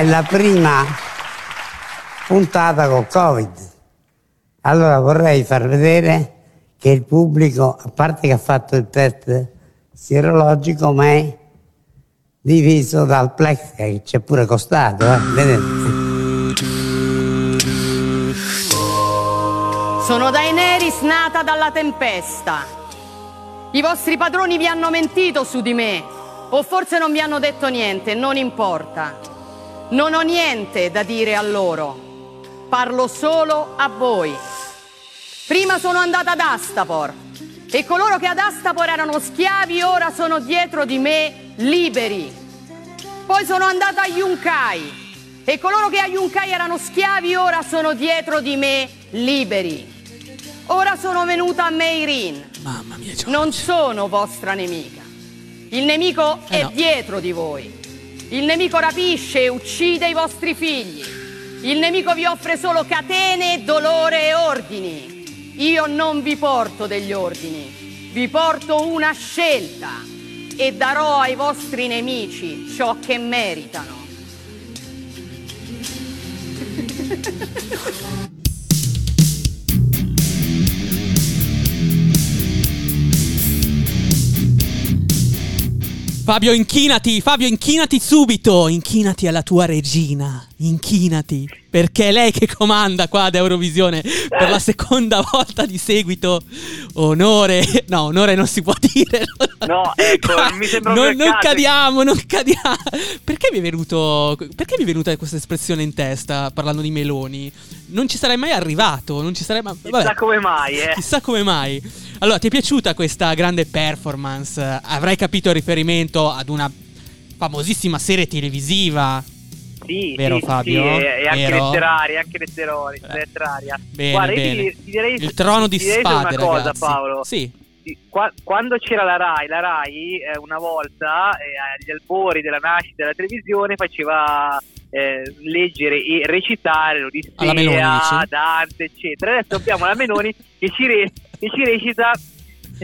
è la prima puntata col Covid. Allora vorrei far vedere che il pubblico, a parte che ha fatto il test sierologico, ma è diviso dal plex che ci è pure costato. Eh? Vedete? Sono Daenerys nata dalla tempesta. I vostri padroni vi hanno mentito su di me, o forse non vi hanno detto niente, non importa. Non ho niente da dire a loro, parlo solo a voi. Prima sono andata ad Astapor e coloro che ad Astapor erano schiavi ora sono dietro di me liberi. Poi sono andata a Yunkai e coloro che a Yunkai erano schiavi ora sono dietro di me liberi. Ora sono venuta a Meirin. Mamma mia, Giorgio. Non sono vostra nemica. Il nemico Eh è no. dietro di voi. Il nemico rapisce e uccide i vostri figli. Il nemico vi offre solo catene, dolore e ordini. Io non vi porto degli ordini, vi porto una scelta e darò ai vostri nemici ciò che meritano. Fabio, inchinati, Fabio, inchinati subito, inchinati alla tua regina, inchinati, perché è lei che comanda qua ad Eurovisione per la seconda volta di seguito. Onore, no, onore non si può dire. No, ecco, mi sembra non, non cadiamo, non cadiamo. Perché mi è venuto, perché mi è venuta questa espressione in testa parlando di meloni? Non ci sarei mai arrivato, non ci sarei mai... vabbè. Chissà come mai, eh. Chissà come mai. Allora, ti è piaciuta questa grande performance? Avrai capito il riferimento ad una famosissima serie televisiva. Sì, Vero, sì, Fabio? sì, e, e anche Vero? letteraria, anche letteraria. letteraria. Bene, Guarda, io bene. ti, ti direi, Il trono di spade, una cosa, ragazzi. Paolo. Sì. Qua- quando c'era la RAI, la RAI eh, una volta eh, agli albori della nascita della televisione faceva eh, leggere e recitare Meloni, l'Odissea, dici? Dante, eccetera. Adesso abbiamo la Meloni che ci, re- che ci recita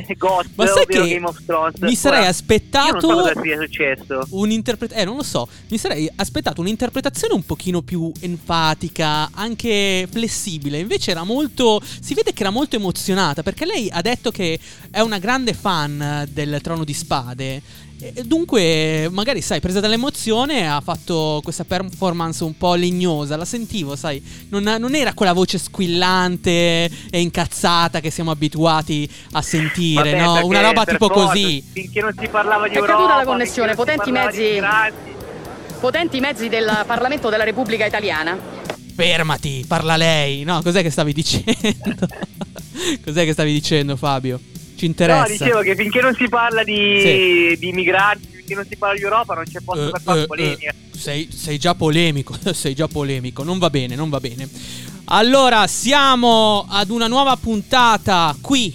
Ghost, Ma sai che Game of Thrones. mi sarei Ora, aspettato non so sia successo. un'interpretazione. Eh, non lo so. Mi sarei aspettato un'interpretazione un pochino più enfatica, anche flessibile. Invece era molto. Si vede che era molto emozionata perché lei ha detto che è una grande fan del Trono di Spade. Dunque, magari, sai, presa dall'emozione, ha fatto questa performance un po' legnosa. La sentivo, sai, non, non era quella voce squillante e incazzata che siamo abituati a sentire, Vabbè, no? Una roba tipo forza, così. Finché non si parlava di È Europa, caduta la connessione, potenti mezzi-. Potenti mezzi del Parlamento della Repubblica Italiana. Fermati, parla lei. No, cos'è che stavi dicendo? cos'è che stavi dicendo, Fabio? Ci interessa. No, dicevo che finché non si parla di, Sì. di migranti, finché non si parla di Europa, non c'è posto Eh, per fare eh, polemica. eh, sei, sei già polemico, sei già polemico. Non va bene, non va bene. Allora, siamo ad una nuova puntata qui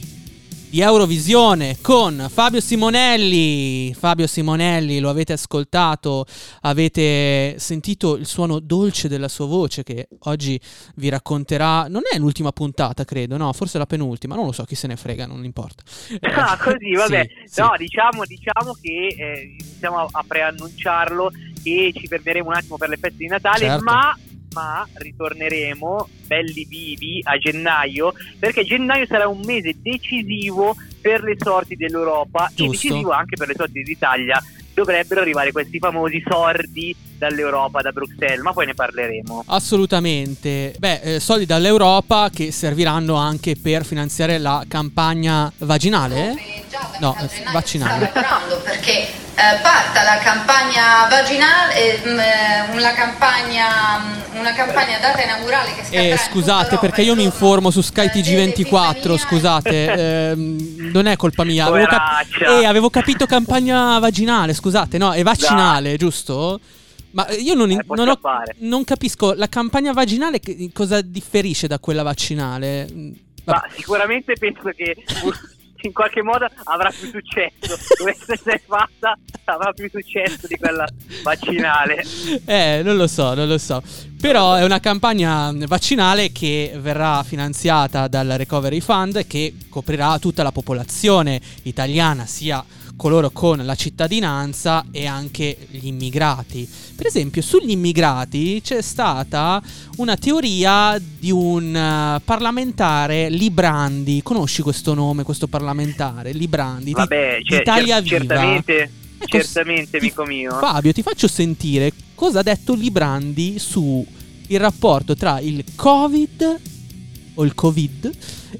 di Eurovisione con Fabio Simonelli. Fabio Simonelli, lo avete ascoltato, avete sentito il suono dolce della sua voce che oggi vi racconterà. Non è l'ultima puntata, credo, no, forse la penultima, non lo so, chi se ne frega, non importa. Ah, così, vabbè. Sì, sì. No, diciamo, diciamo che eh, iniziamo a, a preannunciarlo che ci fermeremo un attimo per le feste di Natale, Certo. ma, ma ritorneremo belli vivi a gennaio, perché gennaio sarà un mese decisivo per le sorti dell'Europa Giusto. e decisivo anche per le sorti dell'Italia. Dovrebbero arrivare questi famosi sordi dall'Europa, da Bruxelles, ma poi ne parleremo. Assolutamente. Beh, eh, soldi dall'Europa che serviranno anche per finanziare la campagna vaginale? No, vaccinale. Sta lavorando perché parta la campagna vaginale, eh, mh, eh, una, campagna, mh, una campagna data inaugurale che scatterà Eh, scusate, perché io mi informo su Sky eh, TG24, dell'Epifania. scusate, ehm, non è colpa mia. Avevo, cap- eh, avevo capito campagna vaginale, scusate, no, è vaccinale, giusto? Ma eh, io non, Eh, non ho- non capisco, la campagna vaginale che- cosa differisce da quella vaccinale? Mm, Ma sicuramente penso che in qualche modo avrà più successo. Dovesse essere fatta, avrà più successo di quella vaccinale. Eh, non lo so, non lo so. Però è una campagna vaccinale che verrà finanziata dal Recovery Fund e che coprirà tutta la popolazione italiana, sia coloro con la cittadinanza e anche gli immigrati. Per esempio, sugli immigrati c'è stata una teoria di un uh, parlamentare Librandi. Conosci questo nome, questo parlamentare? Librandi. Vabbè, di, cioè, Italia cer- Viva. Certamente, Ecco, certamente, amico mio. Fabio, ti faccio sentire cosa ha detto Librandi su il rapporto tra il Covid o il Covid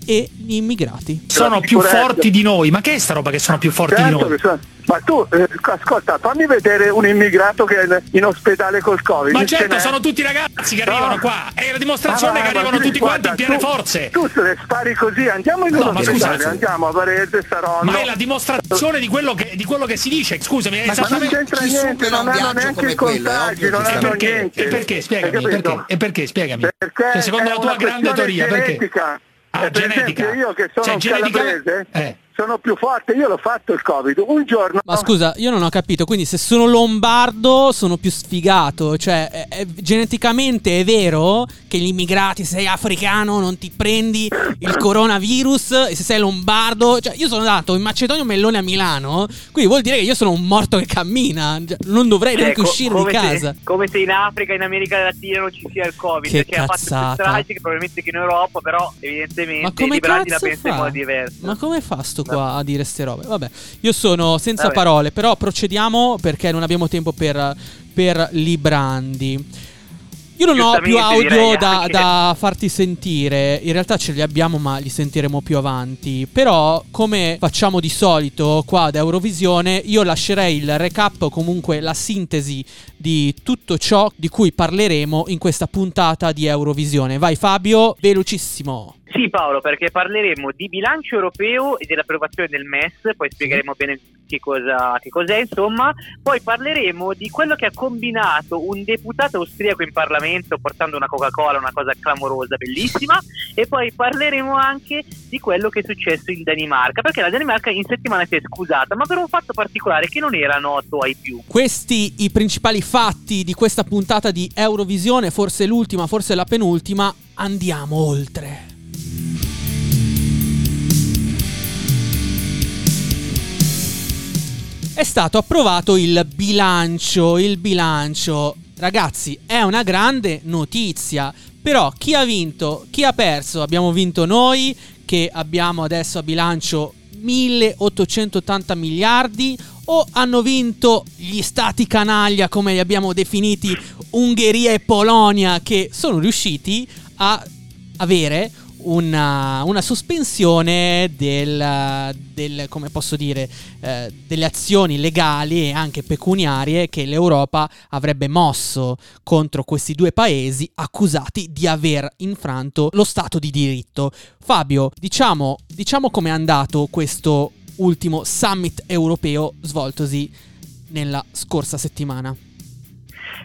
e gli immigrati. sono più forti di noi. Ma che è sta roba che sono più forti di Certo noi? che so- Ma tu, eh, ascolta, fammi vedere un immigrato che è in ospedale col Covid. Ma Ce certo, sono tutti ragazzi che No. arrivano qua. È la dimostrazione Ah, che arrivano tu- tutti quanti in guarda, piene tu- forze. Tu se le spari così, andiamo in No, un ma ospedale, scusa, andiamo a Varese, Saronno. Ma è la dimostrazione di quello che, di quello che si dice. Scusami, è Ma non c'entra niente, non hanno neanche i contagi, non E hanno perché? niente. E perché? Spiegami, perché? E perché? Spiegami. Perché Cioè, secondo la tua grande teoria, perché? Ah, Eh, per genetica. esempio io che sono Cioè, un genetica- calabrese eh. Sono più forte, io l'ho fatto il Covid. Un giorno Ma scusa, io non ho capito, quindi se sono lombardo sono più sfigato, cioè è- è- geneticamente è vero che gli immigrati, se sei africano non ti prendi il coronavirus e se sei lombardo, cioè io sono andato in Macedonio Mellone a Milano, quindi vuol dire che io sono un morto che cammina, cioè, non dovrei Cioè, neanche co- uscire di come se- casa. come se in Africa, in America Latina non ci sia il Covid, Che che ha fatto cazzata. più stragi che probabilmente che in Europa, però evidentemente i Librandi la cazzo pensa in modo diverso. Ma come fa sto qua a dire ste robe? Vabbè, io sono senza Vabbè. parole, però procediamo perché non abbiamo tempo per, per Librandi. Io non ho più audio da, da farti sentire, in realtà ce li abbiamo ma li sentiremo più avanti, però come facciamo di solito qua ad Eurovisione io lascerei il recap o comunque la sintesi di tutto ciò di cui parleremo in questa puntata di Eurovisione. Vai Fabio, velocissimo. Sì Paolo, perché parleremo di bilancio europeo e dell'approvazione del MES, poi spiegheremo bene che, cosa, che cos'è insomma, poi parleremo di quello che ha combinato un deputato austriaco in Parlamento portando una Coca-Cola, una cosa clamorosa, bellissima, e poi parleremo anche di quello che è successo in Danimarca, perché la Danimarca in settimana si è scusata, ma per un fatto particolare che non era noto ai più. Questi i principali fatti di questa puntata di Eurovisione, forse l'ultima, forse la penultima. Andiamo oltre. È stato approvato il bilancio, il bilancio. Ragazzi, è una grande notizia. Però chi ha vinto, chi ha perso? Abbiamo vinto noi che abbiamo adesso a bilancio 1880 miliardi o hanno vinto gli stati canaglia come li abbiamo definiti Ungheria e Polonia che sono riusciti a avere una, una sospensione del, del, come posso dire, eh, delle azioni legali e anche pecuniarie che l'Europa avrebbe mosso contro questi due paesi accusati di aver infranto lo Stato di diritto. Fabio, diciamo, diciamo com'è andato questo ultimo summit europeo svoltosi nella scorsa settimana.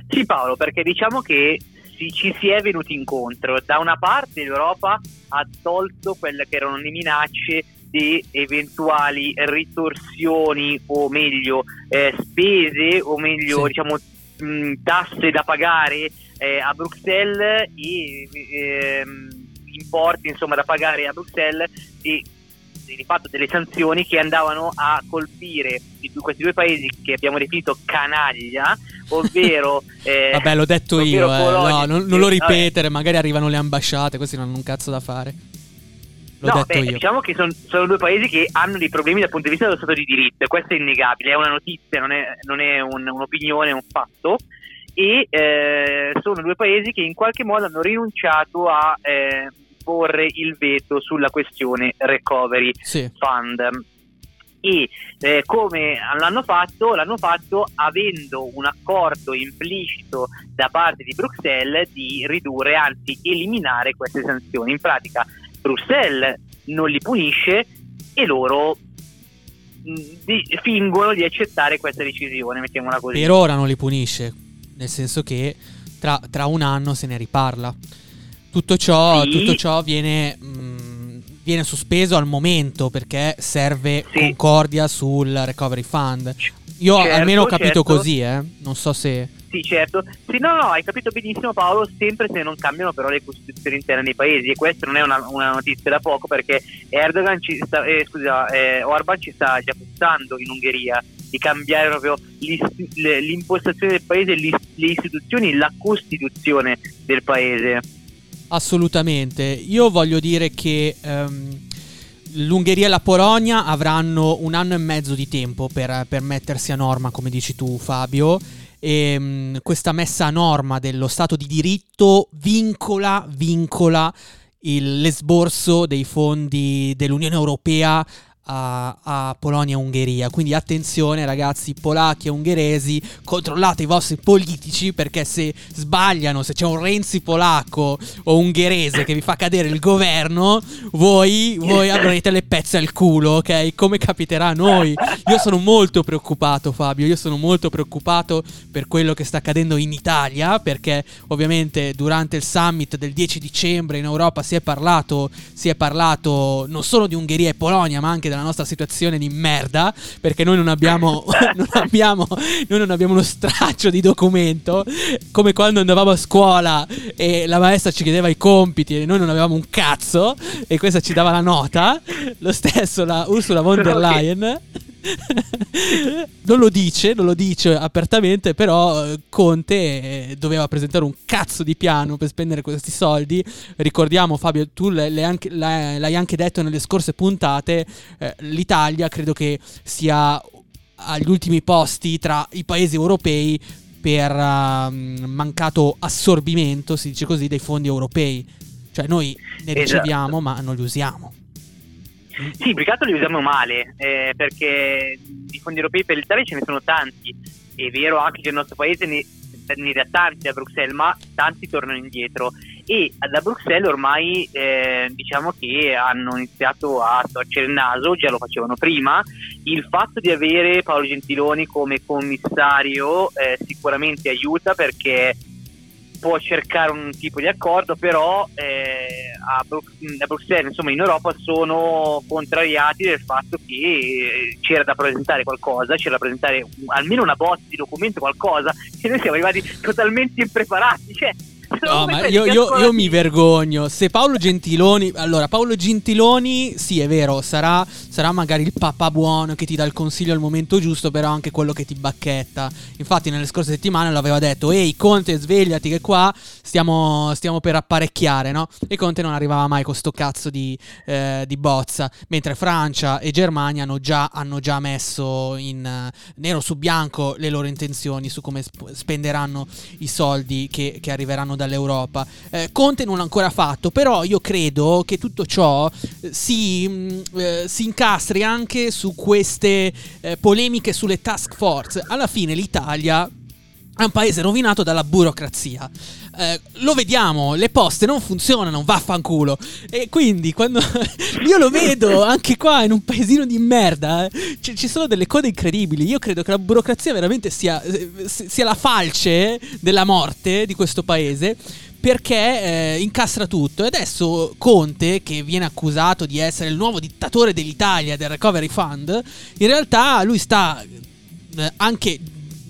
Sì Paolo, perché diciamo che ci si è venuti incontro. Da una parte l'Europa ha tolto quelle che erano le minacce di eventuali ritorsioni o meglio eh, spese o meglio Sì. diciamo mh, tasse da pagare eh, a Bruxelles e ehm, importi insomma da pagare a Bruxelles e di fatto delle sanzioni che andavano a colpire questi due paesi che abbiamo definito canaglia, ovvero eh, Vabbè, l'ho detto io, eh. No, non, non lo Vabbè. ripetere, magari arrivano le ambasciate, questi non hanno un cazzo da fare. L'ho no, detto beh, io. diciamo che son- sono due paesi che hanno dei problemi dal punto di vista dello Stato di diritto, e questo è innegabile, è una notizia, non è, non è un- un'opinione, è un fatto. E eh, sono due paesi che in qualche modo hanno rinunciato a eh, porre il veto sulla questione recovery Sì. fund. E eh, come l'hanno fatto? L'hanno fatto avendo un accordo implicito da parte di Bruxelles di ridurre, anzi eliminare queste sanzioni. In pratica Bruxelles non li punisce e loro mh, di- fingono di accettare questa decisione, mettiamola così. Per ora non li punisce, nel senso che tra, tra un anno se ne riparla. Tutto ciò, Sì. tutto ciò viene, mh, viene sospeso al momento perché serve Sì. concordia sul recovery fund. Io Certo, almeno ho capito certo. così, eh. Non so se... sì, certo. Sì, no, no, hai capito benissimo Paolo, sempre se non cambiano però le costituzioni interne dei paesi e questa non è una, una notizia da poco perché Erdogan ci sta, eh, scusa, eh, Orban ci sta già pensando in Ungheria di cambiare proprio l'impostazione del paese, le istituzioni, la costituzione del paese. Assolutamente. Io voglio dire che ehm, l'Ungheria e la Polonia avranno un anno e mezzo di tempo per, per mettersi a norma, come dici tu, Fabio. E mh, questa messa a norma dello Stato di diritto vincola, vincola il- l'esborso dei fondi dell'Unione Europea a, a Polonia e Ungheria. Quindi attenzione ragazzi, polacchi e ungheresi, controllate i vostri politici perché se sbagliano, se c'è un Renzi polacco o ungherese che vi fa cadere il governo, voi, voi avrete le pezze al culo, ok? Come capiterà a noi. Io sono molto preoccupato Fabio, io sono molto preoccupato per quello che sta accadendo in Italia perché ovviamente durante il summit del 10 dicembre in Europa si è parlato, si è parlato non solo di Ungheria e Polonia ma anche della nostra situazione di merda perché noi non abbiamo, non abbiamo, noi non abbiamo uno straccio di documento come quando andavamo a scuola e la maestra ci chiedeva i compiti e noi non avevamo un cazzo e questa ci dava la nota lo stesso la Ursula von der. Leyen non lo dice, non lo dice apertamente, però eh, Conte eh, doveva presentare un cazzo di piano per spendere questi soldi. Ricordiamo Fabio, tu anche, l'hai- anche detto nelle scorse puntate, eh, l'Italia credo che sia agli ultimi posti tra i paesi europei per ehm, mancato assorbimento, si dice così, dei fondi europei. Cioè noi ne Esatto. riceviamo ma non li usiamo. Sì, più che altro li usiamo male, eh, perché i fondi europei per l'Italia ce ne sono tanti. È vero anche che il nostro paese ne, ne dà tanti a Bruxelles, ma tanti tornano indietro. E da Bruxelles ormai eh, diciamo che hanno iniziato a storcere il naso, già lo facevano prima. Il fatto di avere Paolo Gentiloni come commissario eh, sicuramente aiuta perché può cercare un tipo di accordo, però eh, a, Brux- a Bruxelles, insomma in Europa, sono contrariati del fatto che eh, c'era da presentare qualcosa, c'era da presentare almeno una bozza di documento, qualcosa, e noi siamo arrivati totalmente impreparati. Cioè, No, ma io, io- io mi vergogno. Se Paolo Gentiloni. Allora, Paolo Gentiloni, sì, è vero, sarà, sarà magari il papà buono che ti dà il consiglio al momento giusto, però anche quello che ti bacchetta. Infatti, nelle scorse settimane l'aveva detto: Ehi, Conte, svegliati, che qua stiamo, stiamo per apparecchiare, no? E Conte non arrivava mai con sto cazzo di, eh, di bozza. Mentre Francia e Germania hanno già, hanno già messo in eh, nero su bianco le loro intenzioni su come sp- spenderanno i soldi che, che arriveranno dall'Europa. Eh, Conte non l'ha ancora fatto, però io credo che tutto ciò eh, si, mh, eh, si incastri anche su queste eh, polemiche sulle task force. Alla fine l'Italia è un paese rovinato dalla burocrazia. Eh, lo vediamo, le poste non funzionano, vaffanculo. E quindi quando io lo vedo anche qua in un paesino di merda, eh, ci, ci sono delle code incredibili. Io credo che la burocrazia veramente sia, eh, sia la falce della morte di questo paese. Perché eh, incastra tutto e adesso Conte, che viene accusato di essere il nuovo dittatore dell'Italia del Recovery Fund, in realtà lui sta eh, anche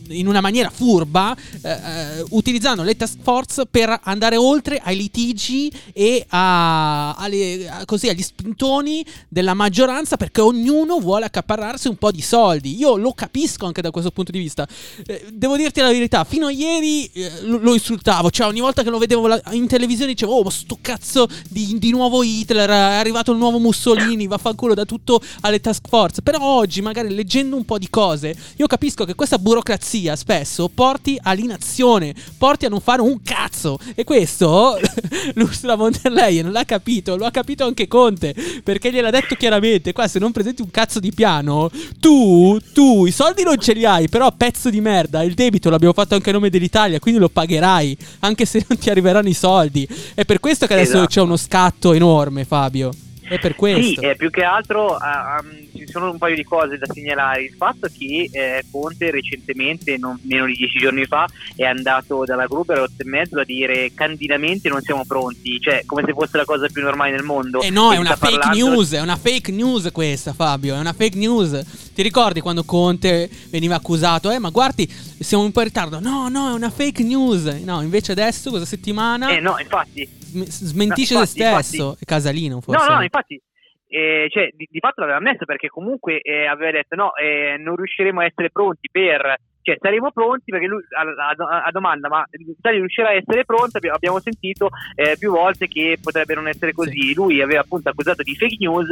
in una maniera furba eh, eh, utilizzando le task force per andare oltre ai litigi e a, alle- a- così, agli spintoni della maggioranza perché ognuno vuole accaparrarsi un po' di soldi. Io lo capisco anche da questo punto di vista. Eh, devo dirti la verità fino a ieri eh, lo, lo insultavo. Cioè ogni volta che lo vedevo la- in televisione dicevo oh sto cazzo di, di nuovo Hitler è arrivato il nuovo Mussolini vaffanculo da tutto alle task force. Però oggi magari leggendo un po' di cose io capisco che questa burocrazia spesso porti all'inazione, porti a non fare un cazzo. E questo l'Ursula von der Leyen l'ha capito, lo ha capito anche Conte, perché gliel'ha detto chiaramente, qua se non presenti un cazzo di piano, tu, tu, i soldi non ce li hai, però pezzo di merda, il debito l'abbiamo fatto anche a nome dell'Italia, quindi lo pagherai, anche se non ti arriveranno i soldi. È per questo che adesso Esatto. c'è uno scatto enorme, Fabio. È per Sì, questo. eh, più che altro ah, um, ci sono un paio di cose da segnalare. Il fatto che eh, Conte recentemente, non meno di dieci giorni fa, è andato dalla Gruber a 8 e mezzo a dire candidamente non siamo pronti, cioè come se fosse la cosa più normale nel mondo. Eh no, E è una fake parlando- news, è una fake news questa, Fabio, è una fake news. Ti ricordi quando Conte veniva accusato? Eh, ma guardi, siamo un po' in ritardo. No, no, è una fake news. No, invece adesso, questa settimana, Eh no, infatti. Sm- smentisce No, se infatti, stesso. È Casalino, forse. No, no, infatti. eh, cioè, di, di fatto l'aveva ammesso perché comunque eh, aveva detto no, eh, non riusciremo a essere pronti per cioè saremo pronti perché lui a, domanda ma l'Italia riuscirà a essere pronta Abbi- abbiamo sentito eh, più volte che potrebbe non essere così lui aveva appunto accusato di fake news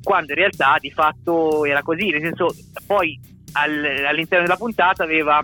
quando in realtà di fatto era così nel senso poi al- all'interno della puntata aveva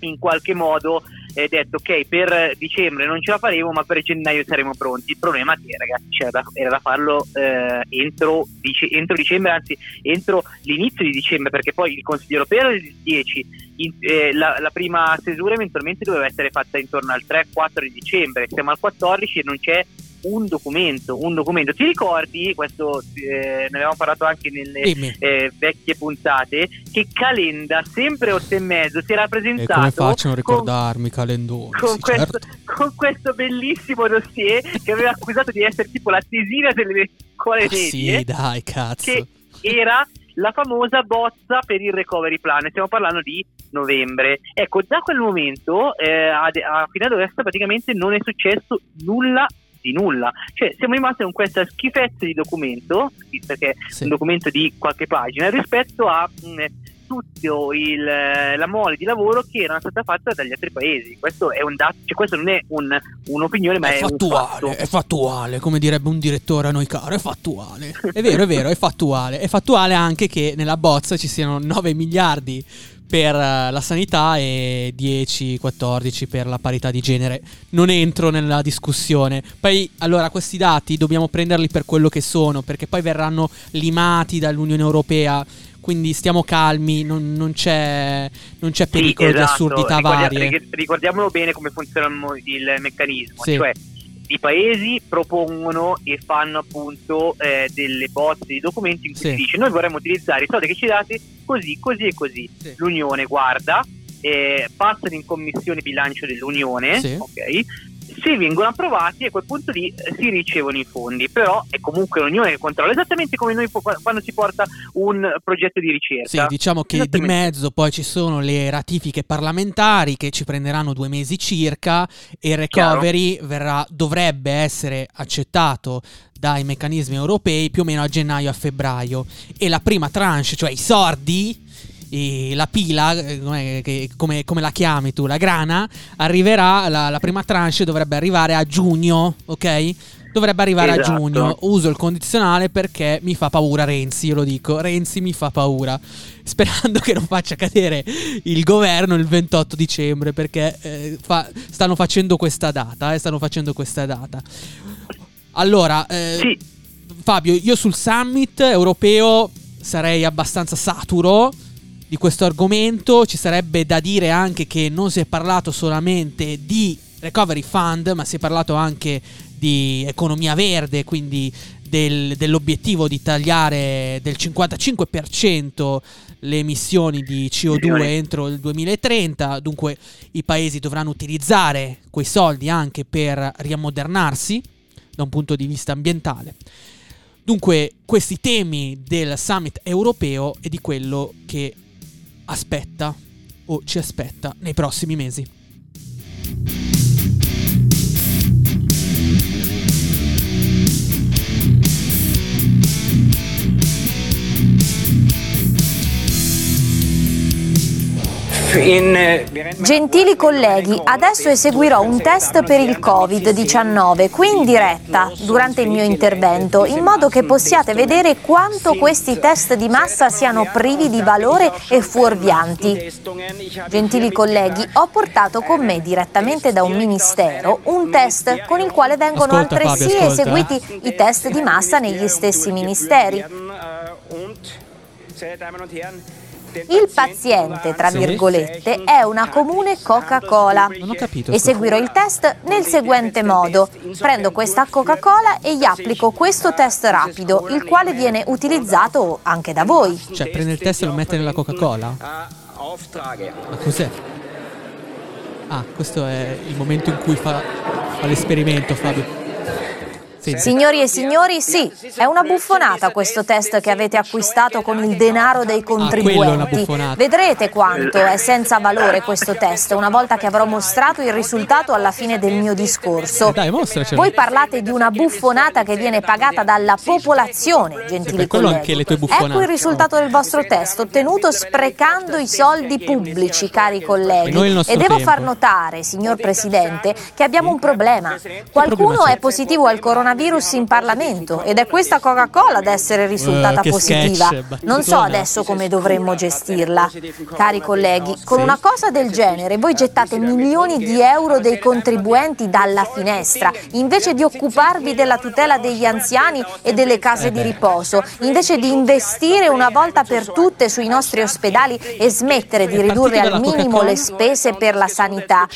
in qualche modo eh, detto ok per dicembre non ce la faremo ma per gennaio saremo pronti. Il problema è che ragazzi da, era da farlo eh, entro, dice- entro dicembre anzi entro l'inizio di dicembre perché poi il Consiglio europeo era il 10 in- eh, la, la prima stesura eventualmente doveva essere fatta intorno al 3-4 di dicembre. Siamo al 14 e non c'è un documento, un documento. Ti ricordi, questo eh, ne avevamo parlato anche nelle eh, vecchie puntate, che Calenda, sempre 8 e mezzo, si era E presentato come faccio a non con- ricordarmi Calendoni? con, Sì, questo, certo. con questo bellissimo dossier che aveva accusato di essere tipo la tesina delle scuole Ah, medie sì, dai, cazzo. che era la famosa bozza per il recovery plan stiamo parlando di novembre ecco da quel momento eh, a, a fine adesso praticamente non è successo nulla di nulla cioè siamo rimasti con questa schifezza di documento perché Sì. un documento di qualche pagina rispetto a mh, tutto il, la mole di lavoro che era stata fatta dagli altri paesi questo è un dato cioè questo non è un- un'opinione ma È è, fattuale, è fattuale, come direbbe un direttore a noi caro, è fattuale. È vero, è vero, è fattuale. È fattuale anche che nella bozza ci siano 9 miliardi per eh, la sanità e 10-14 per la parità di genere. Non entro nella discussione. Poi, allora, questi dati dobbiamo prenderli per quello che sono, perché poi verranno limati dall'Unione Europea. Quindi stiamo calmi, non, non c'è, non c'è Sì, pericolo di esatto. assurdità Ricordia- varie. ri- Ricordiamolo bene come funziona il meccanismo, Sì. cioè i paesi propongono e fanno appunto eh, delle bozze di documenti in cui Sì. si dice noi vorremmo utilizzare i soldi che ci date così, così e così. Sì. L'Unione guarda, eh, passano in commissione bilancio dell'Unione, Sì. ok? Se vengono approvati, a quel punto lì eh, si ricevono i fondi, però è comunque l'Unione che controlla, esattamente come noi po- quando si porta un progetto di ricerca. Sì, diciamo che di mezzo poi ci sono le ratifiche parlamentari che ci prenderanno due mesi circa e il recovery verrà- dovrebbe essere accettato dai meccanismi europei più o meno a gennaio a febbraio. E la prima tranche, cioè i sordi, e la pila, eh, che- come, come la chiami tu, la grana, arriverà, la, la prima tranche dovrebbe arrivare a giugno, ok? Dovrebbe arrivare Esatto. a giugno. Uso il condizionale perché mi fa paura Renzi, io lo dico. Renzi mi fa paura. Sperando che non faccia cadere il governo il 28 dicembre perché eh, fa- stanno facendo questa data, eh, stanno facendo questa data. Allora, eh, Sì. Fabio, io sul summit europeo sarei abbastanza saturo di questo argomento. Ci sarebbe da dire anche che non si è parlato solamente di recovery fund, ma si è parlato anche di economia verde, quindi del- dell'obiettivo di tagliare del 55% le emissioni di CO2 Emissioni. entro il 2030. Dunque i paesi dovranno utilizzare quei soldi anche per riammodernarsi da un punto di vista ambientale. Dunque, questi temi del summit europeo e di quello che aspetta o ci aspetta nei prossimi mesi. Gentili colleghi, adesso eseguirò un test per il Covid-19 qui in diretta durante il mio intervento, in modo che possiate vedere quanto questi test di massa siano privi di valore e fuorvianti. Gentili colleghi, ho portato con me direttamente da un ministero un test con il quale vengono Ascolta, altresì Fabio, ascolta. eseguiti i test di massa negli stessi ministeri. Il paziente, tra Sì. virgolette, è una comune Coca-Cola. Non ho capito. Eseguirò il test nel seguente modo. Prendo questa Coca-Cola e gli applico questo test rapido, il quale viene utilizzato anche da voi. Cioè, prende il test e lo mette nella Coca-Cola? Ma cos'è? Ah, questo è il momento in cui fa, fa l'esperimento, Fabio. Sì. Signori e signori, sì, è una buffonata questo test che avete acquistato con il denaro dei Ah, contribuenti. Vedrete quanto è senza valore questo test una volta che avrò mostrato il risultato alla fine del mio discorso. Dai, mostracelo. Voi parlate di una buffonata che viene pagata dalla popolazione, gentili colleghi. Ecco il risultato del vostro test, ottenuto sprecando i soldi pubblici, cari colleghi. E E devo tempo. far notare, signor Presidente, che abbiamo un problema. Qualcuno è positivo al coronavirus in Parlamento ed è questa Coca-Cola ad essere risultata che positiva. sketch, Non so adesso come dovremmo gestirla. Cari colleghi, con una cosa del genere voi gettate milioni di euro dei contribuenti dalla finestra, invece di occuparvi della tutela degli anziani e delle case Eh di riposo, invece di investire una volta per tutte sui nostri ospedali e smettere di ridurre al minimo le spese per la sanità.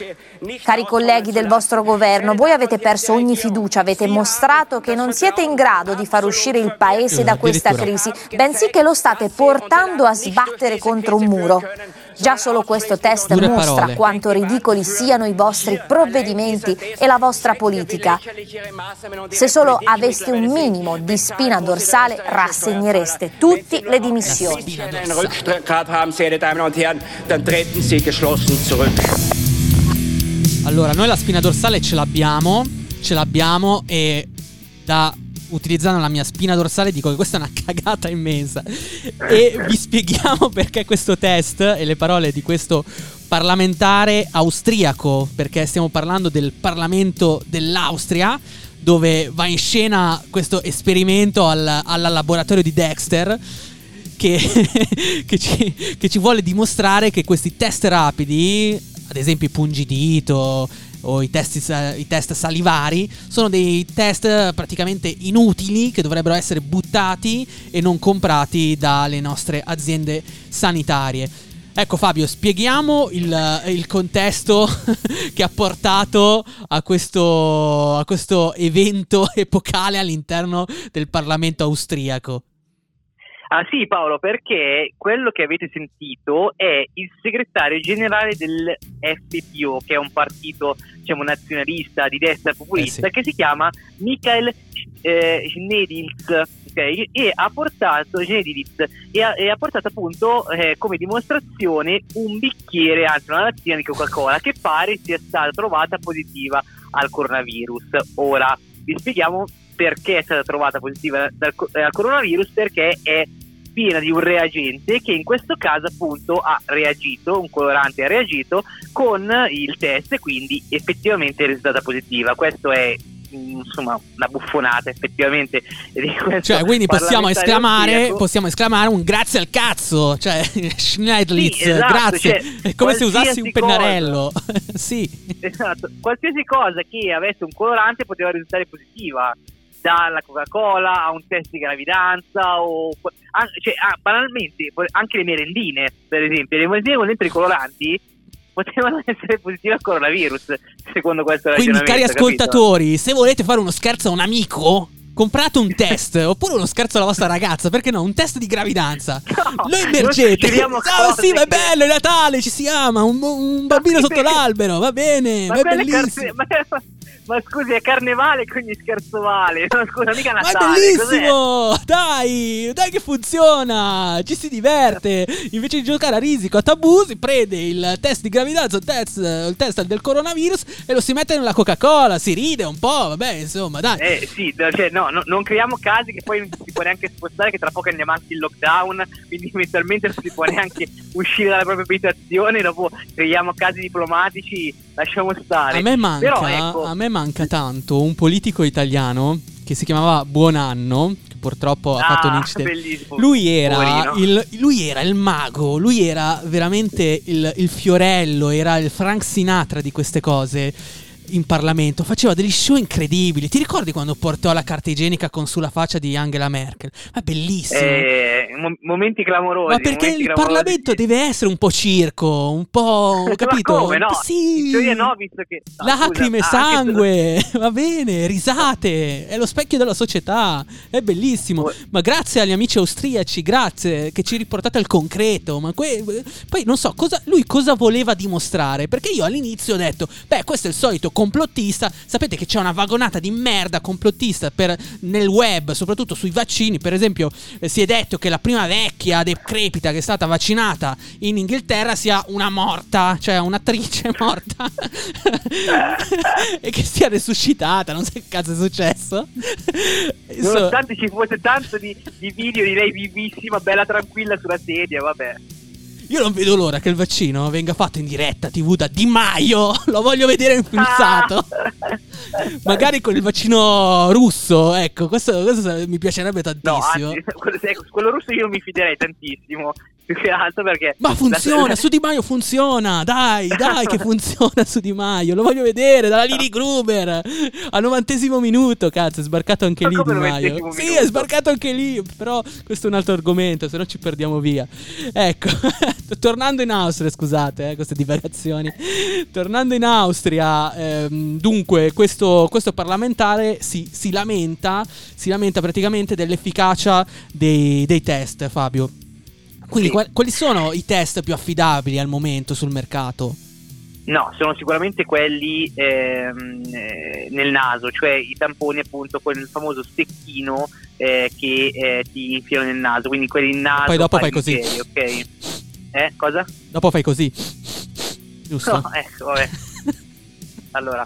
Cari colleghi del vostro governo, voi avete perso ogni fiducia, avete mostrato che non siete in grado di far uscire il paese da questa crisi, bensì che lo state portando a sbattere contro un muro. Già solo questo test Dure mostra parole. quanto ridicoli siano i vostri provvedimenti e la vostra politica. Se solo aveste un minimo di spina dorsale, rassegnereste tutti le dimissioni. Allora, noi la spina dorsale ce l'abbiamo, ce l'abbiamo e da utilizzando la mia spina dorsale dico che questa è una cagata immensa. E vi spieghiamo perché questo test e le parole di questo parlamentare austriaco, perché stiamo parlando del Parlamento dell'Austria dove va in scena questo esperimento al, al laboratorio di Dexter che, che ci, che ci vuole dimostrare che questi test rapidi, ad esempio i pungidito o i test, i test salivari, sono dei test praticamente inutili che dovrebbero essere buttati e non comprati dalle nostre aziende sanitarie. Ecco Fabio, spieghiamo il, il contesto che ha portato a questo, a questo evento epocale all'interno del Parlamento austriaco. Ah sì Paolo, perché quello che avete sentito è il segretario generale del FPO, che è un partito diciamo, nazionalista di destra populista, Eh sì. che si chiama Michael eh, Schnedils. ok? E ha portato Schnedils, e ha, e ha portato appunto eh, come dimostrazione un bicchiere, anzi una lattina di Coca-Cola che pare sia stata trovata positiva al coronavirus. Ora vi spieghiamo perché è stata trovata positiva dal co- eh, al coronavirus, perché è piena di un reagente che in questo caso appunto ha reagito, un colorante ha reagito con il test e quindi effettivamente è risultata positiva. Questo è mm, insomma una buffonata effettivamente Cioè, quindi possiamo esclamare, possiamo esclamare un grazie al cazzo. Cioè, Schneidlitz, Sì, esatto, grazie. cioè, è come se usassi un pennarello. sì. Esatto, qualsiasi cosa che avesse un colorante poteva risultare positiva, dalla Coca-Cola a un test di gravidanza o cioè, ah, banalmente anche le merendine, per esempio, le merendine con dentro i coloranti potevano essere positive al coronavirus, secondo questo Quindi, cari capito? ascoltatori, se volete fare uno scherzo a un amico. Comprate un test oppure uno scherzo alla vostra ragazza, perché no? Un test di gravidanza. No, Lo immergete. suggeriamo Ah, sì, ma è bello, è Natale, ci si ama. Un, un bambino sotto l'albero, va bene, Ma, ma è bellissimo. carne- ma, ma scusi, è carnevale, quindi scherzo vale. No, scusa, mica Ma è Natale. bellissimo! Dai, dai che funziona! Ci si diverte! Invece di giocare a risico, a tabù, si prende il test di gravidanza, il test, il test del coronavirus e lo si mette nella Coca-Cola, si ride un po', vabbè, insomma, dai. Eh sì, cioè, no, no, non creiamo casi che poi non si può neanche spostare, che tra poco andiamo anche in lockdown, quindi eventualmente non si può neanche uscire dalla propria abitazione, dopo creiamo casi diplomatici, lasciamo stare. A me, manca, Però, ecco, a me manca tanto un politico italiano che si chiamava Buonanno, che purtroppo ha Ah, fatto un incidente. bellissimo. Lui era, il, lui era il mago, lui era veramente il, il fiorello, era il Frank Sinatra di queste cose in Parlamento, faceva degli show incredibili. Ti ricordi quando portò la carta igienica con sulla faccia di Angela Merkel? Ma bellissimo. eh, mo- momenti clamorosi. Ma perché il clamorosi. Parlamento deve essere un po' circo, un po', capito? come no? Sì. Teoria no, visto che... no, Lacrime, scusa, ah, sangue, va bene, risate, è lo specchio della società, è bellissimo. Ma grazie agli amici austriaci, grazie che ci riportate al concreto. Ma que- poi non so, cosa, lui cosa voleva dimostrare? Perché io all'inizio ho detto, beh, questo è il solito complottista. Sapete che c'è una vagonata di merda complottista per- nel web, soprattutto sui vaccini. Per esempio, eh, si è detto che la prima vecchia decrepita che è stata vaccinata in Inghilterra sia una morta, cioè un'attrice morta e che sia resuscitata. Non so che cazzo è successo. Nonostante ci fosse tanto di, di video di lei vivissima, bella tranquilla sulla sedia, vabbè. Io non vedo l'ora che il vaccino venga fatto in diretta TV da Di Maio. Lo voglio vedere infilzato. Ah! Magari con il vaccino russo, ecco, questo, questo mi piacerebbe No, tantissimo. anzi, quello, quello russo io mi fiderei tantissimo. Più che altro perché. Ma funziona, la- su Di Maio funziona, dai, dai che funziona su Di Maio, lo voglio vedere, dalla Lili Gruber, al novantesimo minuto, cazzo, è sbarcato anche lì Di Maio. Sì, minuto? è sbarcato anche lì, però questo è un altro argomento, se no ci perdiamo via. Ecco, tornando in Austria, scusate, eh, queste divagazioni, tornando in Austria, ehm, dunque, questo, questo parlamentare si, si lamenta, si lamenta praticamente dell'efficacia dei, dei test, Fabio. Quindi, Sì. qual- quali sono i test più affidabili al momento sul mercato? No, sono sicuramente quelli ehm, eh, nel naso, cioè i tamponi appunto con il famoso stecchino eh, che eh, ti infilano nel naso, quindi quelli in naso. Poi dopo fai così. faringieri, ok? Eh, cosa? Dopo fai così. Giusto? No, ecco, vabbè. Allora,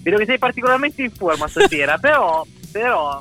vedo che sei particolarmente in forma stasera, però, però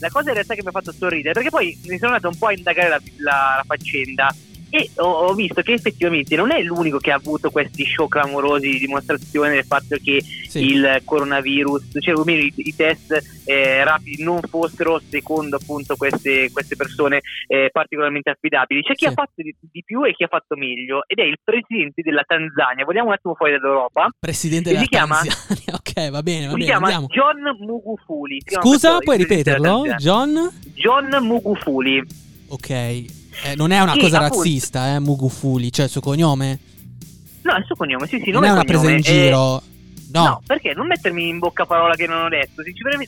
la cosa in realtà che mi ha fatto sorridere, perché poi mi sono andato un po' a indagare la, la- la faccenda e ho, visto che effettivamente non è l'unico che ha avuto questi show clamorosi di dimostrazione del fatto che Sì. il coronavirus, cioè o meglio, i, i test eh, rapidi non fossero, secondo appunto queste, queste persone, eh, particolarmente affidabili. C'è chi Sì. ha fatto di, di più e chi ha fatto meglio, ed è il presidente della Tanzania. Vogliamo un attimo fuori dall'Europa? Presidente della si chiama? Tanzania. ok, va bene, va si bene, chiama andiamo. John Mugufuli. Si Scusa, puoi ripeterlo? John? John Mugufuli. Ok. Eh, non è una Sì, cosa appunto. razzista, eh, Mugufuli, cioè il suo cognome? No, è il suo cognome, sì, sì, non nome è e una presa in Eh, no. No. perché non mettermi in bocca parola che non ho detto?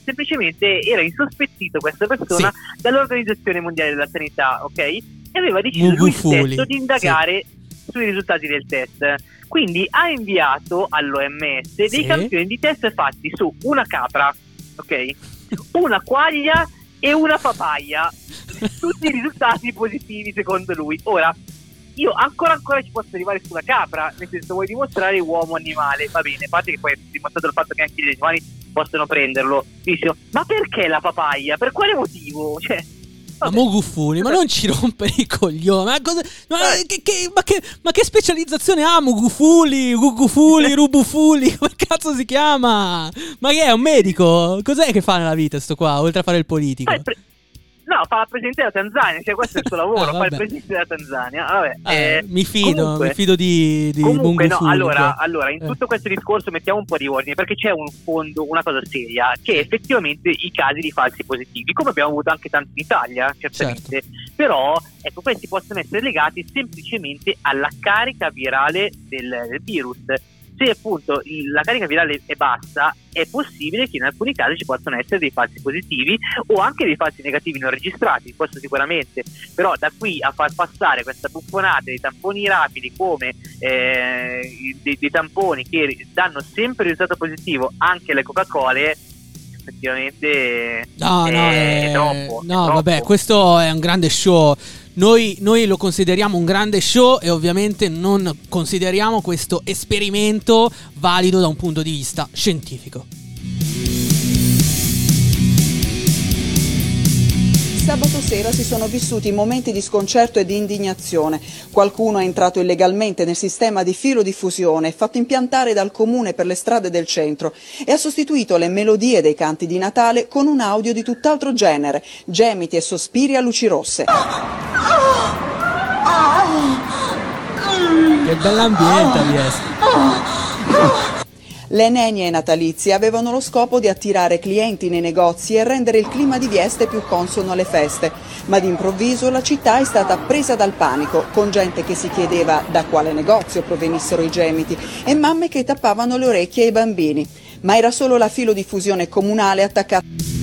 Semplicemente era insospettito questa persona dall'Organizzazione Mondiale della Sanità, ok? E aveva deciso lui stesso di indagare sui risultati del test. Quindi ha inviato all'OMS dei Sì. campioni di test fatti su una capra, ok? Una quaglia e una papaya. Tutti i risultati positivi secondo lui. Ora, io ancora ancora ci posso arrivare sulla capra, nel senso vuoi dimostrare uomo-animale, va bene, a parte che poi è dimostrato il fatto che anche gli animali possono prenderlo. Dicevo, ma perché la papaya? Per quale motivo? Cioè, Ma vabbè. Mugufuli, ma non ci rompere i coglioni. Ma, cosa- ma, che, che- ma che- ma che specializzazione ha Mugufuli, Gugufuli, Rubufuli? Come cazzo si chiama? Ma che è un medico? Cos'è che fa nella vita sto qua, oltre a fare il politico? Il pre- No, fa la presidente della Tanzania, cioè questo è il suo lavoro, Ah, fa il presidente della Tanzania. Vabbè, Eh, eh, mi fido, comunque- mi fido di, di Comunque, no, allora, allora, in Eh. tutto questo discorso mettiamo un po' di ordine perché c'è un fondo, una cosa seria, che è effettivamente i casi di falsi positivi, come abbiamo avuto anche tanti in Italia, certamente. Certo. Però, ecco, questi possono essere legati semplicemente alla carica virale del, del virus. Se appunto la carica virale è bassa, è possibile che in alcuni casi ci possano essere dei falsi positivi o anche dei falsi negativi non registrati, questo sicuramente. Però da qui a far passare questa buffonata dei tamponi rapidi come eh, dei, dei tamponi che danno sempre il risultato positivo anche alle Coca-Cola, effettivamente No, è, no, è eh, troppo. è no, troppo. vabbè, questo è un grande show. Noi, noi lo consideriamo un grande show e ovviamente non consideriamo questo esperimento valido da un punto di vista scientifico. Sabato sera si sono vissuti momenti di sconcerto e di indignazione. Qualcuno è entrato illegalmente nel sistema di filodiffusione fatto impiantare dal comune per le strade del centro e ha sostituito le melodie dei canti di Natale con un audio di tutt'altro genere, gemiti e sospiri a luci rosse. Che bell'ambiente, Vies. Le nenie natalizie avevano lo scopo di attirare clienti nei negozi e rendere il clima di Vieste più consono alle feste, ma d'improvviso la città è stata presa dal panico, con gente che si chiedeva da quale negozio provenissero i gemiti e mamme che tappavano le orecchie ai bambini. Ma era solo la filodiffusione comunale attaccata.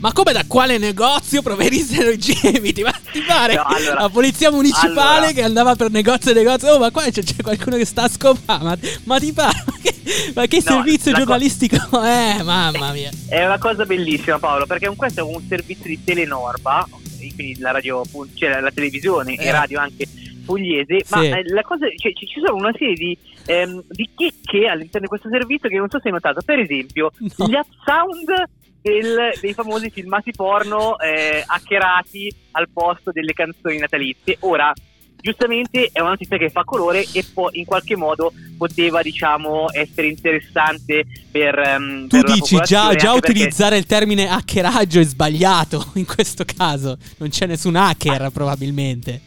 Ma come da quale negozio provenissero i gemiti? Ma ti pare? No, allora- la polizia municipale allora- che andava per negozio e negozio. Oh, ma qua c'è, c'è qualcuno che sta a scopare. Ma, ma ti pare? Ma che, ma che No, servizio la co- giornalistico è? Mamma mia. È una cosa bellissima Paolo, perché questo è un servizio di Telenorba, quindi la radio, cioè la, televisione Eh. e radio anche pugliese, ma Sì. eh, la cosa, cioè, ci sono una serie di, ehm, di chicche all'interno di questo servizio che non so se hai notato, per esempio No. gli up sound del- dei famosi filmati porno eh, hackerati al posto delle canzoni natalizie. Ora, giustamente è una notizia che fa colore e può in qualche modo poteva diciamo essere interessante per, ehm, Tu per dici già, già anche perché- utilizzare il termine hackeraggio è sbagliato in questo caso. Non c'è nessun hacker, probabilmente.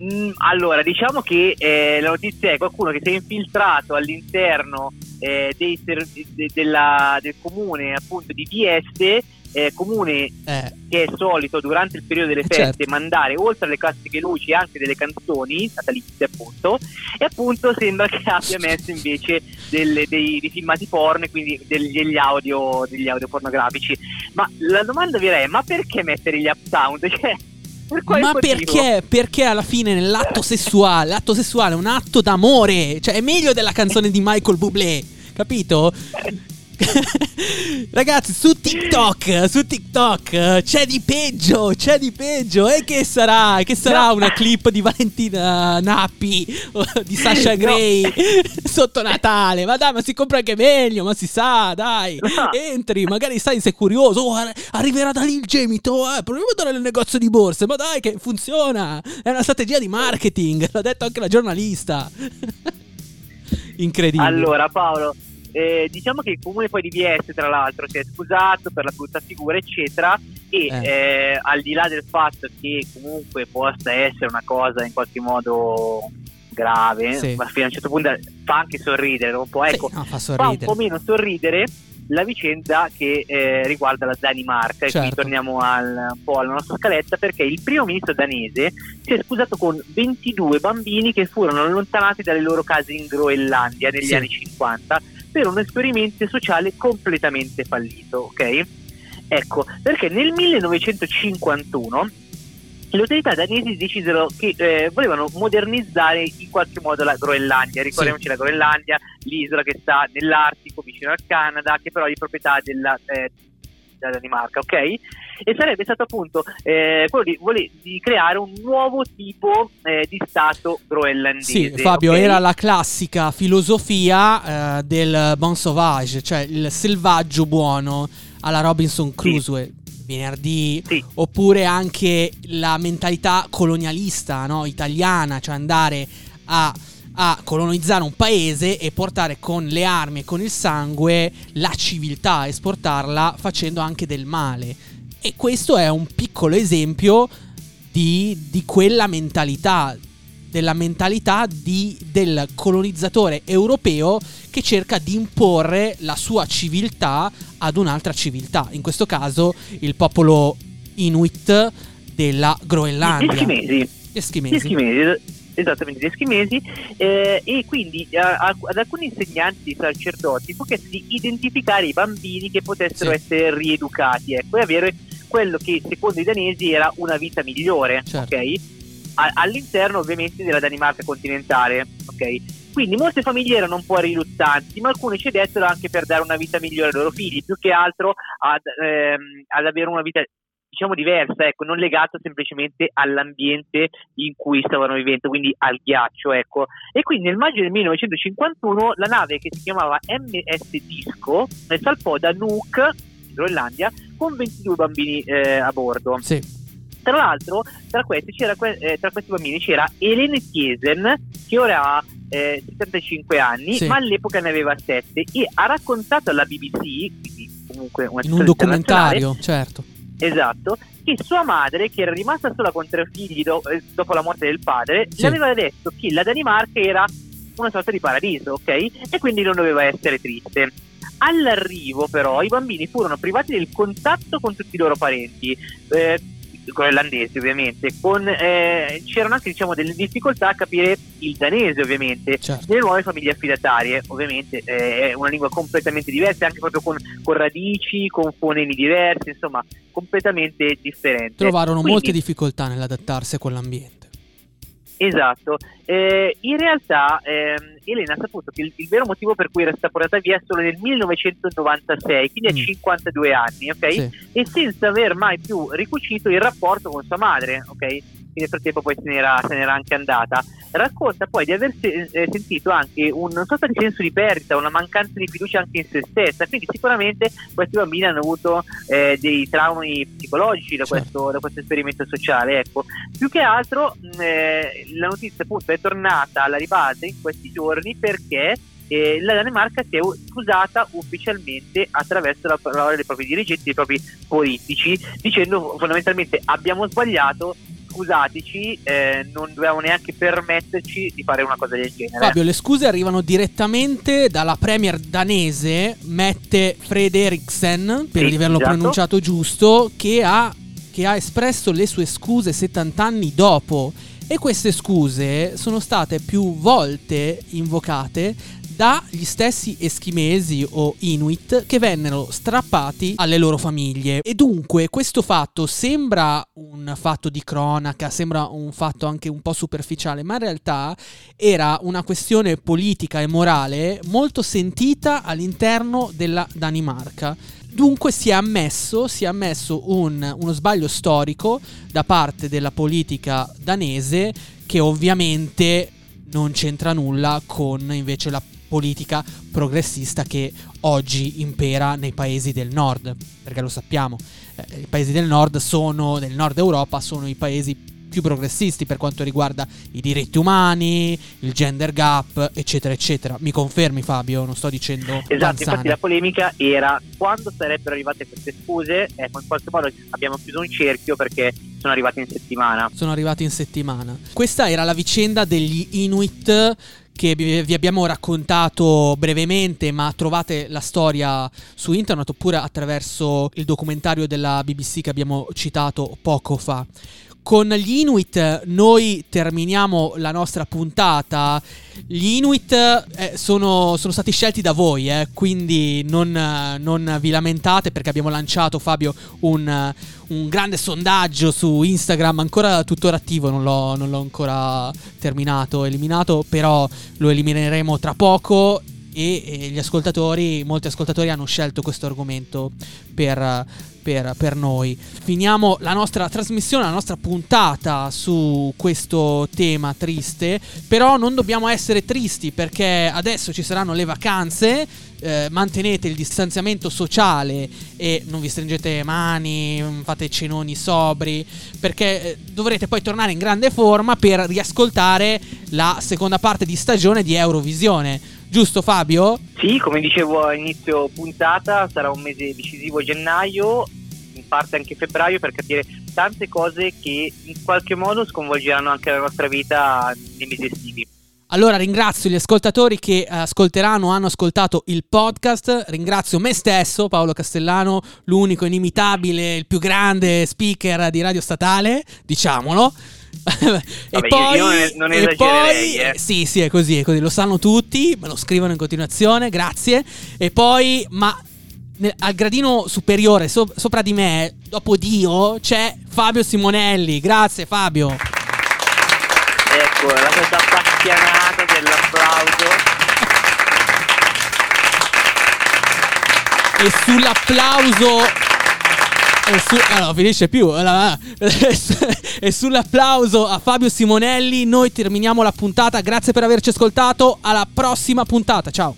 Mm, allora, diciamo che eh, la notizia è qualcuno che si è infiltrato all'interno eh, dei de- della- del comune appunto di Vieste, eh, comune Eh, che è solito durante il periodo delle Eh, feste certo. mandare oltre alle classiche luci anche delle canzoni natalizie appunto e appunto sembra che abbia messo invece delle- dei, dei filmati porno e quindi degli, degli audio degli audio pornografici ma la domanda vera è ma perché mettere gli up sound? Cioè, per Ma motivo? perché? Perché alla fine nell'atto sessuale, l'atto sessuale è un atto d'amore, cioè è meglio della canzone di Michael Bublé, capito? Ragazzi, su TikTok, su TikTok c'è di peggio, c'è di peggio. E che sarà? Che sarà No. una clip di Valentina Nappi o di Sasha No. Gray sotto Natale? Ma dai, ma si compra anche meglio, ma si sa, dai. No. Entri, magari sai, sei curioso. Oh, arri- arriverà da lì il gemito. Eh, proviamo ad andare nel negozio di borse. Ma dai, che funziona. È una strategia di marketing. L'ha detto anche la giornalista. Incredibile. Allora Paolo, eh, diciamo che il comune poi di Vieste tra l'altro si è scusato per la brutta figura eccetera e Eh. eh, al di là del fatto che comunque possa essere una cosa in qualche modo grave, Sì. ma fino a un certo punto fa anche sorridere un po', Sì, ecco, no, fa fa un po' meno sorridere la vicenda che eh, riguarda la Danimarca e quindi Certo. torniamo al, un po' alla nostra scaletta perché il primo ministro danese si è scusato con 22 bambini che furono allontanati dalle loro case in Groenlandia negli Sì. anni 50 per un esperimento sociale completamente fallito, ok? Ecco, perché nel 1951 le autorità danesi decisero che eh, volevano modernizzare in qualche modo la Groenlandia. Ricordiamoci la Groenlandia, l'isola che sta nell'Artico vicino al Canada, che però è di proprietà della, eh, della Danimarca, ok? E sarebbe stato appunto eh, quello di, vole- di creare un nuovo tipo eh, di stato groenlandese. Sì, Fabio, ok? era la classica filosofia eh, del bon sauvage, cioè il selvaggio buono alla Robinson Crusoe. Venerdì, Sì. oppure anche la mentalità colonialista no? italiana, cioè andare a, a colonizzare un paese e portare con le armi e con il sangue la civiltà, esportarla facendo anche del male. E questo è un piccolo esempio di, di quella mentalità, della mentalità di- del colonizzatore europeo che cerca di imporre la sua civiltà ad un'altra civiltà, in questo caso il popolo Inuit della Gli Groenlandia. eschimesi. Gli Gli eschimesi. esattamente, gli eschimesi, eh, e quindi eh, a- ad alcuni insegnanti sacerdoti fu chiesto di identificare i bambini che potessero Sì. essere rieducati ecco, e avere quello che secondo i danesi era una vita migliore, Certo. ok? A- all'interno ovviamente della Danimarca continentale, ok? Quindi molte famiglie erano un po' riluttanti, ma alcune cedettero anche per dare una vita migliore ai loro figli, più che altro ad, ehm, ad avere una vita diciamo diversa, ecco, non legata semplicemente all'ambiente in cui stavano vivendo, quindi al ghiaccio, ecco. E quindi nel maggio del 1951 la nave che si chiamava MS Disco salpò da Nuuk, Groenlandia, con 22 bambini eh, a bordo. Sì. Tra l'altro, tra questi, eh, tra questi bambini c'era Helene Chiesen, che ora ha eh, 75 anni, Sì. ma all'epoca ne aveva 7 e ha raccontato alla BBC, quindi comunque una In un documentario, certo. Esatto, che sua madre, che era rimasta sola con tre figli do- eh, dopo la morte del padre, Sì. le aveva detto che la Danimarca era una sorta di paradiso, ok? E quindi non doveva essere triste. All'arrivo, però, i bambini furono privati del contatto con tutti i loro parenti. Eh, groenlandesi ovviamente, con, eh, c'erano anche diciamo, delle difficoltà a capire il danese ovviamente, Certo. nelle nuove famiglie affidatarie, ovviamente eh, è una lingua completamente diversa, anche proprio con, con radici, con fonemi diversi, insomma completamente differente. Trovarono Quindi- molte difficoltà nell'adattarsi a quell'ambiente. Esatto, Eh, in realtà ehm, Elena ha saputo che il, il vero motivo per cui era stata portata via è solo nel 1996, quindi Mm. a 52 anni, ok? Sì. E senza aver mai più ricucito il rapporto con sua madre, ok? Nel frattempo poi se n'era, se n'era anche andata. Racconta poi di aver se- eh, sentito anche una sorta di senso di perdita, una mancanza di fiducia anche in se stessa, quindi sicuramente questi bambini hanno avuto eh, dei traumi psicologici da, Certo. questo, da questo esperimento sociale, ecco. Più che altro eh, la notizia appunto è tornata alla ribalta in questi giorni perché eh, la Danimarca si è scusata ufficialmente attraverso la parola dei propri dirigenti, dei propri politici, dicendo fondamentalmente abbiamo sbagliato, scusateci, eh, non dovevamo neanche permetterci di fare una cosa del genere. Fabio, le scuse arrivano direttamente dalla premier danese Mette Frederiksen, per Sì, averlo esatto. pronunciato giusto, che ha, che ha espresso le sue scuse 70 anni dopo. E queste scuse sono state più volte invocate dagli stessi eschimesi o inuit che vennero strappati alle loro famiglie. E dunque questo fatto sembra un fatto di cronaca, sembra un fatto anche un po' superficiale, ma in realtà era una questione politica e morale molto sentita all'interno della Danimarca. Dunque si è ammesso, si è ammesso un- uno sbaglio storico da parte della politica danese che ovviamente non c'entra nulla con invece la politica progressista che oggi impera nei paesi del nord, perché lo sappiamo, eh, i paesi del nord sono del nord Europa sono i paesi più progressisti per quanto riguarda i diritti umani, il gender gap, eccetera, eccetera. Mi confermi Fabio, non sto dicendo Esatto, vanzane. infatti la polemica era quando sarebbero arrivate queste scuse, ecco in qualche modo abbiamo chiuso un cerchio perché sono arrivate in settimana. sono arrivati in settimana. Questa era la vicenda degli Inuit che vi abbiamo raccontato brevemente, ma trovate la storia su internet oppure attraverso il documentario della BBC che abbiamo citato poco fa. Con gli Inuit noi terminiamo la nostra puntata. Gli Inuit eh, sono, sono stati scelti da voi, eh, quindi non, non vi lamentate perché abbiamo lanciato, Fabio, un, un grande sondaggio su Instagram, ancora tuttora attivo, non l'ho, non l'ho ancora terminato, eliminato, però lo elimineremo tra poco e gli ascoltatori, molti ascoltatori hanno scelto questo argomento per, per- per noi. Finiamo la nostra trasmissione, la nostra puntata su questo tema triste, però non dobbiamo essere tristi perché adesso ci saranno le vacanze. eh, mantenete il distanziamento sociale e non vi stringete le mani, mm, fate cenoni sobri, perché eh, dovrete poi tornare in grande forma per riascoltare la seconda parte di stagione di Eurovisione. Giusto Fabio? Sì, come dicevo a inizio puntata, sarà un mese decisivo gennaio, parte anche febbraio, per capire tante cose che in qualche modo sconvolgeranno anche la nostra vita nei mesi estivi. Allora ringrazio gli ascoltatori che eh, ascolteranno, hanno ascoltato il podcast, ringrazio me stesso, Paolo Castellano, l'unico inimitabile, il più grande speaker di Radio Statale, diciamolo. e Vabbè, poi, io non- e poi- eh. sì, sì, è così, è così, lo sanno tutti, me lo scrivono in continuazione, grazie. E poi, ma al gradino superiore, so- sopra di me, dopo Dio, c'è Fabio Simonelli. Grazie Fabio. Ecco, la cosa appassionata dell'applauso. E sull'applauso. E, su, ah, no, finisce più. Allora, e sull'applauso a Fabio Simonelli, noi terminiamo la puntata. Grazie per averci ascoltato. Alla prossima puntata. Ciao.